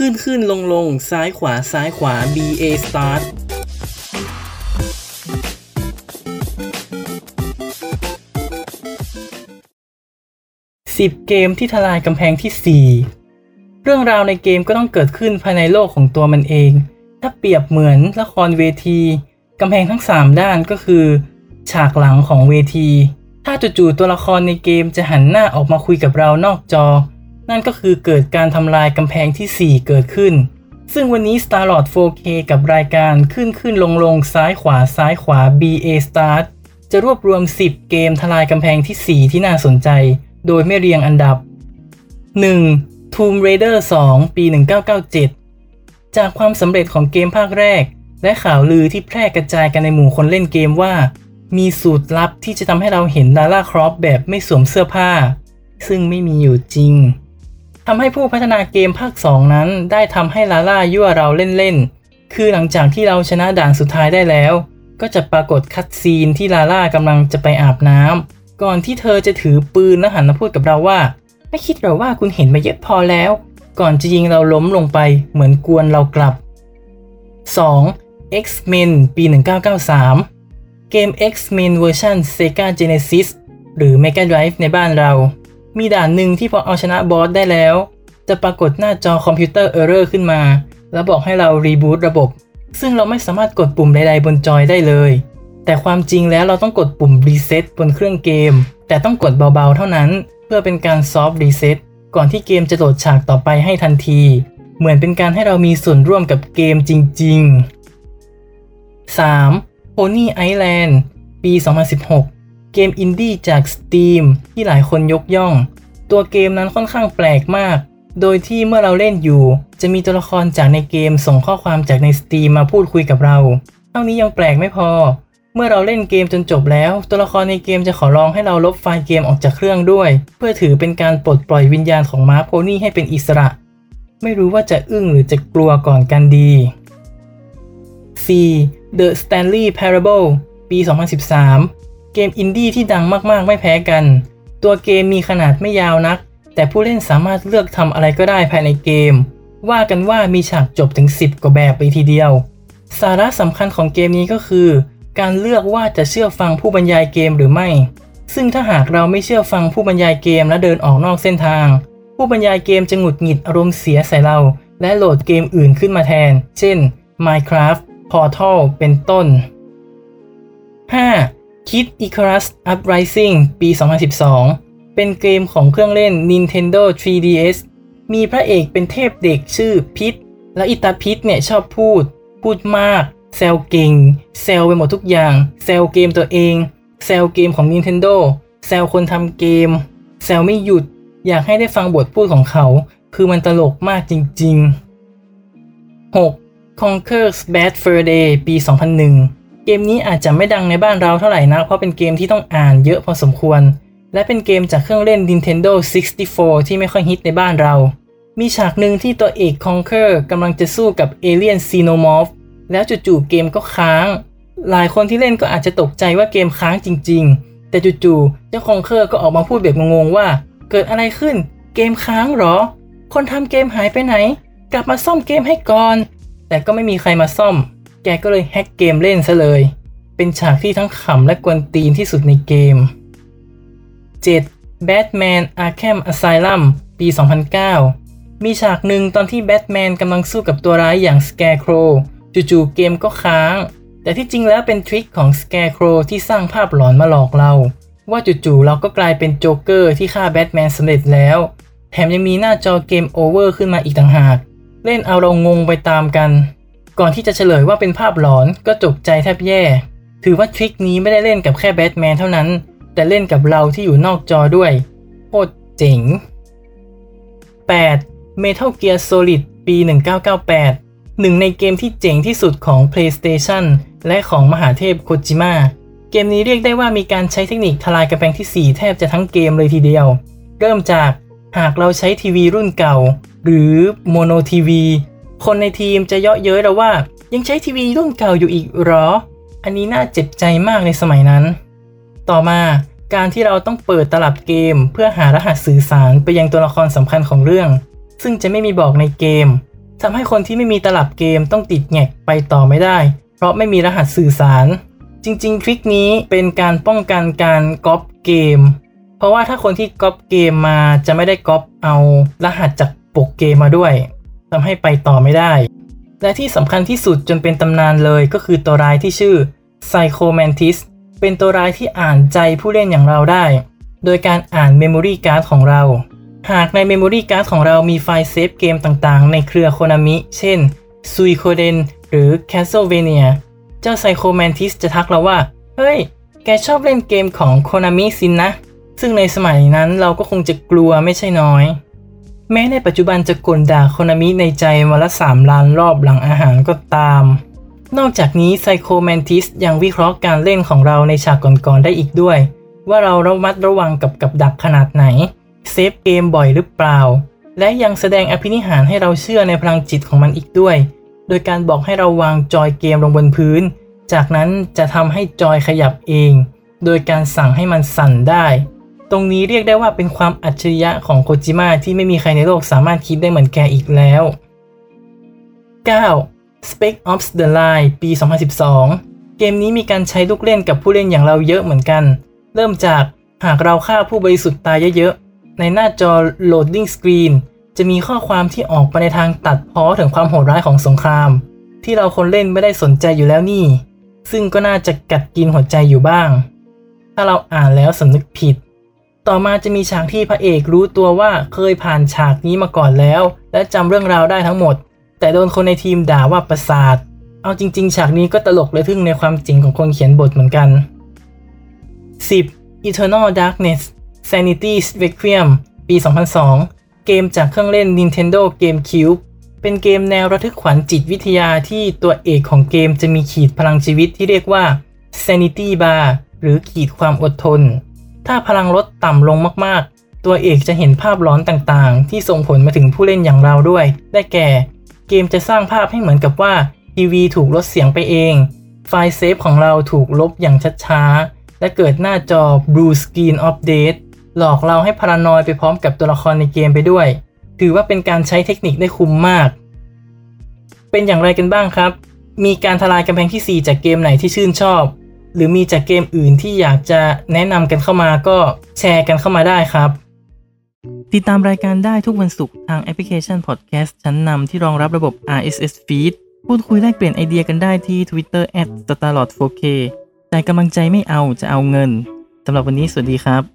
ขึ้นขึ้นลงลงซ้ายขวาซ้ายขวา B A start สิบเกมที่ทลายกำแพงที่ 4 เรื่องราวในเกมก็ต้องเกิดขึ้นภายในโลกของตัวมันเอง ถ้าเปรียบเหมือนละครเวทีกำแพงทั้ง 3 ด้านก็คือ ฉากหลังของเวที ถ้าจู่ๆตัวละครในเกมจะหันหน้าออกมาคุยกับเรานอกจอ นั่นก็คือเกิดการทำลายกำแพงที่ 4 เกิดขึ้น ซึ่งวันนี้ Starlord 4K กับรายการขึ้นขึ้นลงลงซ้ายขวาซ้ายขวา BA Start จะรวบรวม 10 เกมทลายกำแพงที่ 4 ที่น่าสนใจ โดยไม่เรียงอันดับ 1. Tomb Raider 2 ปี 1997 จากความสำเร็จของเกมภาคแรก และข่าวลือที่แพร่กระจายกันในหมู่คนเล่นเกมว่า มีสูตรลับที่จะทำให้เราเห็นดาร่าครอปแบบไม่สวมเสื้อผ้า ซึ่งไม่มีอยู่จริง ทำให้ผู้พัฒนาเกมภาค 2 นั้น ได้ทำให้ลาล่ายั่วเราเล่นๆ คือหลังจากที่เราชนะด่านสุดท้ายได้แล้ว ก็จะปรากฏคัดซีนที่ลาล่ากำลังจะไปอาบน้ำก่อนที่เธอจะถือปืนและหันมาพูดกับเราว่า ไม่คิดหรอว่าคุณเห็นมาเยอะพอแล้ว ก่อนจะยิงเราล้มลงไปเหมือนกวนเรากลับ 2. X-Men ปี 1993 เกม X-Men เวอร์ชัน Sega Genesis หรือ Mega Drive ในบ้านเรา มีด่านหนึ่งที่พอเอาชนะบอสได้แล้ว จะปรากฏหน้าจอคอมพิวเตอร์ error ขึ้นมา แล้วบอกให้เรา reboot ระบบ ซึ่งเราไม่สามารถกดปุ่มใดๆบนจอยได้เลย แต่ความจริงแล้วเราต้องกดปุ่ม Reset บนเครื่องเกม แต่ต้องกดเบาๆเท่านั้น เพื่อเป็นการ soft reset ก่อนที่เกมจะโหลดฉากต่อไปให้ทันที เหมือนเป็นการให้เรามีส่วนร่วมกับเกมจริง ๆ 3. Pony Island ปี 2016 เกมอินดี้จาก Steam ที่หลายคนยกย่อง ตัวเกมนั้นค่อนข้างแปลกมาก โดยที่เมื่อเราเล่นอยู่ จะมีตัวละครจากในเกมส่งข้อความจากใน Steam มาพูดคุยกับเรา เท่านี้ยังแปลกไม่พอ เมื่อเราเล่นเกมจนจบแล้ว ตัวละครในเกมจะขอร้องให้เราลบไฟล์เกมออกจากเครื่องด้วย เพื่อถือเป็นการปลดปล่อยวิญญาณของม้าโพนี่ให้เป็นอิสระ ไม่รู้ว่าจะอึ้งหรือจะกลัวก่อนกันดี 4. The Stanley Parable ปี 2013 เกมอินดี้ที่ดังมากๆ ไม่แพ้กัน ตัวเกมมีขนาดไม่ยาวนัก แต่ผู้เล่นสามารถเลือกทำอะไรก็ได้ภายในเกม ว่ากันว่ามีฉากจบถึง 10 กว่าแบบไปทีเดียว สาระสำคัญของเกมนี้ก็คือ การเลือกว่าจะเชื่อฟังผู้บรรยายเกมหรือไม่ ซึ่งถ้าหากเราไม่เชื่อฟังผู้บรรยายเกมและเดินออกนอกเส้นทาง ผู้บรรยายเกมจะหงุดหงิดอารมณ์เสียใส่เรา และโหลดเกมอื่นขึ้นมาแทน เช่น Minecraft Portal เป็นต้น 5. Kid Icarus Uprising ปี 2012 เป็นเกมของเครื่องเล่น Nintendo 3DS มีพระเอกเป็นเทพเด็กชื่อพิษ และอิตาพิษเนี่ยชอบพูด พูดมาก แซวเก่ง แซวไปหมดทุกอย่าง แซวเกมตัวเอง แซวเกมของ Nintendo แซวคนทำเกม แซวไม่หยุด อยากให้ได้ฟังบทพูดของเขา คือมันตลกมากจริง ๆ 6. Conker's Bad Fur Day ปี 2001 เกมนี้อาจจะไม่ดังในบ้านเราเท่าไหร่นะเพราะเป็นเกมที่ต้องอ่านเยอะพอสมควร และเป็นเกมจากเครื่องเล่น Nintendo 64 ที่ไม่ค่อยฮิตในบ้านเรา มีฉากหนึ่งที่ตัวเอก Conker กำลังจะสู้กับเอเลียน Xenomorph แล้วจู่ๆเกมก็ค้าง หลายคนที่เล่นก็อาจจะตกใจว่าเกมค้างจริง ๆ แต่จู่ๆเจ้า Conker ก็ออกมาพูดแบบงงๆว่า เกิดอะไรขึ้น เกมค้างหรอ คนทำเกมหายไปไหน กลับมาซ่อมเกมให้ก่อน แต่ก็ไม่มีใครมาซ่อม แกก็เลยแฮ็กเกมเล่นซะเลย เป็นฉากที่ทั้งขำและกวนตีนที่สุดในเกม 7. Batman Arkham Asylum ปี 2009 มีฉากหนึ่งตอนที่แบทแมนกำลังสู้กับตัวร้ายอย่าง Scarecrow จู่ๆเกมก็ค้าง แต่ที่จริงแล้วเป็น trick ของ Scarecrow ที่สร้างภาพหลอนมาหลอกเรา ว่าจู่ๆเราก็กลายเป็นโจ๊กเกอร์ที่ฆ่าแบทแมนสำเร็จแล้ว แถมยังมีหน้าจอ game over ขึ้นมาอีกต่างหาก เล่นเอาเรางงไปตามกัน ก่อนที่จะเฉลยว่าเป็นภาพหลอนก็ตกใจแทบแย่ ถือว่า trick นี้ไม่ได้เล่นกับแค่แบทแมนเท่านั้น แต่เล่นกับเราที่อยู่นอกจอด้วยโคตรเจ๋ง 8. Metal Gear Solid ปี 1998 หนึ่งในเกมที่เจ๋งที่สุดของ PlayStation และของมหาเทพโคจิมะเกมนี้เรียกได้ว่ามีการใช้เทคนิคทลายกระแพงที่ 4 แทบจะทั้งเกมเลยทีเดียว เริ่มจากหากเราใช้ทีวีรุ่นเก่า หรือโมโนทีวี คนในทีมจะเยาะเย้ยเราว่า ยังใช้ทีวีรุ่นเก่าอยู่อีกหรอ อันนี้น่าเจ็บใจมากในสมัยนั้น ต่อมาการที่เราต้องเปิดตลับเกม เพื่อหารหัสสื่อสารไปยังตัวละครสำคัญของเรื่อง ซึ่งจะไม่มีบอกในเกมทำให้คนที่ไม่มีตลับเกมต้องติดแงกไปต่อไม่ได้ เพราะไม่มีรหัสสื่อสาร จริง ๆ ทริคนี้เป็นการป้องกันการก๊อปเกม เพราะว่าถ้าคนที่ก๊อปเกมมาจะไม่ได้ก๊อปเอารหัสจากปกเกมมาด้วย ทำให้ไปต่อไม่ได้ และที่สำคัญที่สุดจนเป็นตำนานเลยก็คือตัวร้ายที่ชื่อ Psychomantis เป็นตัวร้ายที่อ่านใจผู้เล่นอย่างเราได้ โดยการอ่าน Memory Card ของเรา หากใน Memory Card ของเรามีไฟล์เซฟเกมต่างๆ ในเครือโคนามิ เช่น Suikoden หรือ Castlevania เจ้า Psychomantis จะทักเราว่า เฮ้ย แกชอบเล่นเกมของโคนามิสินนะ ซึ่งในสมัยนั้นเราก็คงจะกลัวไม่ใช่น้อย แม้ในปัจจุบันจะกลด่าโคนามิในใจวันละ 3 ล้านรอบหลังอาหารก็ตาม นอกจากนี้ Psychomantis ยังวิเคราะห์การเล่นของเราในฉากก่อนๆได้อีกด้วย ว่าเราระมัดระวังกับกับดักขนาดไหน เซฟเกมบ่อยหรือเปล่า และยังแสดงอภินิหารให้เราเชื่อในพลังจิตของมันอีกด้วย โดยการบอกให้เราวางจอยเกมลงบนพื้น จากนั้นจะทำให้จอยขยับเอง โดยการสั่งให้มันสั่นได้ ตรงนี้เรียกได้ว่าเป็นความอัจฉริยะของโคจิมะที่ไม่มีใครในโลกสามารถคิดได้เหมือนแกอีกแล้ว 9. Spec Ops The Line ปี 2012 เกมนี้มีการใช้ลูกเล่นกับผู้เล่นอย่างเราเยอะเหมือนกัน เริ่มจากหากเราฆ่าผู้บริสุทธิ์ตายเยอะๆ ในหน้าจอ Loading Screen จะมีข้อความที่ออกไปในทางตัดพ้อถึงความโหดร้ายของสงคราม ที่เราคนเล่นไม่ได้สนใจอยู่แล้วนี่ ซึ่งก็น่าจะกัดกินหัวใจอยู่บ้าง ถ้าเราอ่านแล้วสำนึกผิด ต่อมาจะมีฉากที่พระเอกรู้ตัวว่าเคยผ่านฉากนี้มาก่อนแล้ว และจำเรื่องราวได้ทั้งหมด แต่โดนคนในทีมด่าว่าประสาท เอาจริง ๆ ฉากนี้ก็ตลกและทึ่งในความจริงของคนเขียนบทเหมือนกัน 10. Eternal Darkness Sanity's Requiem ปี 2002 เกมจากเครื่องเล่น Nintendo GameCube เป็นเกมแนวระทึกขวัญจิตวิทยาที่ตัวเอกของเกมจะมีขีดพลังชีวิตที่เรียกว่า Sanity Bar หรือขีดความอดทน ถ้าพลังลดต่ำลงมากๆ ตัวเอกจะเห็นภาพร้อนต่างๆ ที่ส่งผลมาถึงผู้เล่นอย่างเราด้วย ได้แก่ เกมจะสร้างภาพให้เหมือนกับว่าทีวีถูกลดเสียงไปเอง ไฟล์เซฟของเราถูกลบอย่างช้าๆ และเกิดหน้าจอ Blue Screen Update หลอกเราให้พารานอยไปพร้อมกับตัวละครในเกมไปด้วย ถือว่าเป็นการใช้เทคนิคได้คุ้มมาก เป็นอย่างไรกันบ้างครับ มีการทลายกำแพงที่ 4 จากเกมไหนที่ชื่นชอบ หรือมีจากเกมอื่นที่อยากจะแนะนำกันเข้ามาก็แชร์กันเข้ามาได้ครับ ติดตามรายการได้ทุกวันศุกร์ทางแอปพลิเคชันพอดแคสต์ชั้นนำที่รองรับระบบ RSS Feed พูดคุยแลกเปลี่ยนไอเดียกันได้ที่ Twitter @starlord4k แต่กำลังใจไม่เอาจะเอาเงินสำหรับวันนี้สวัสดีครับ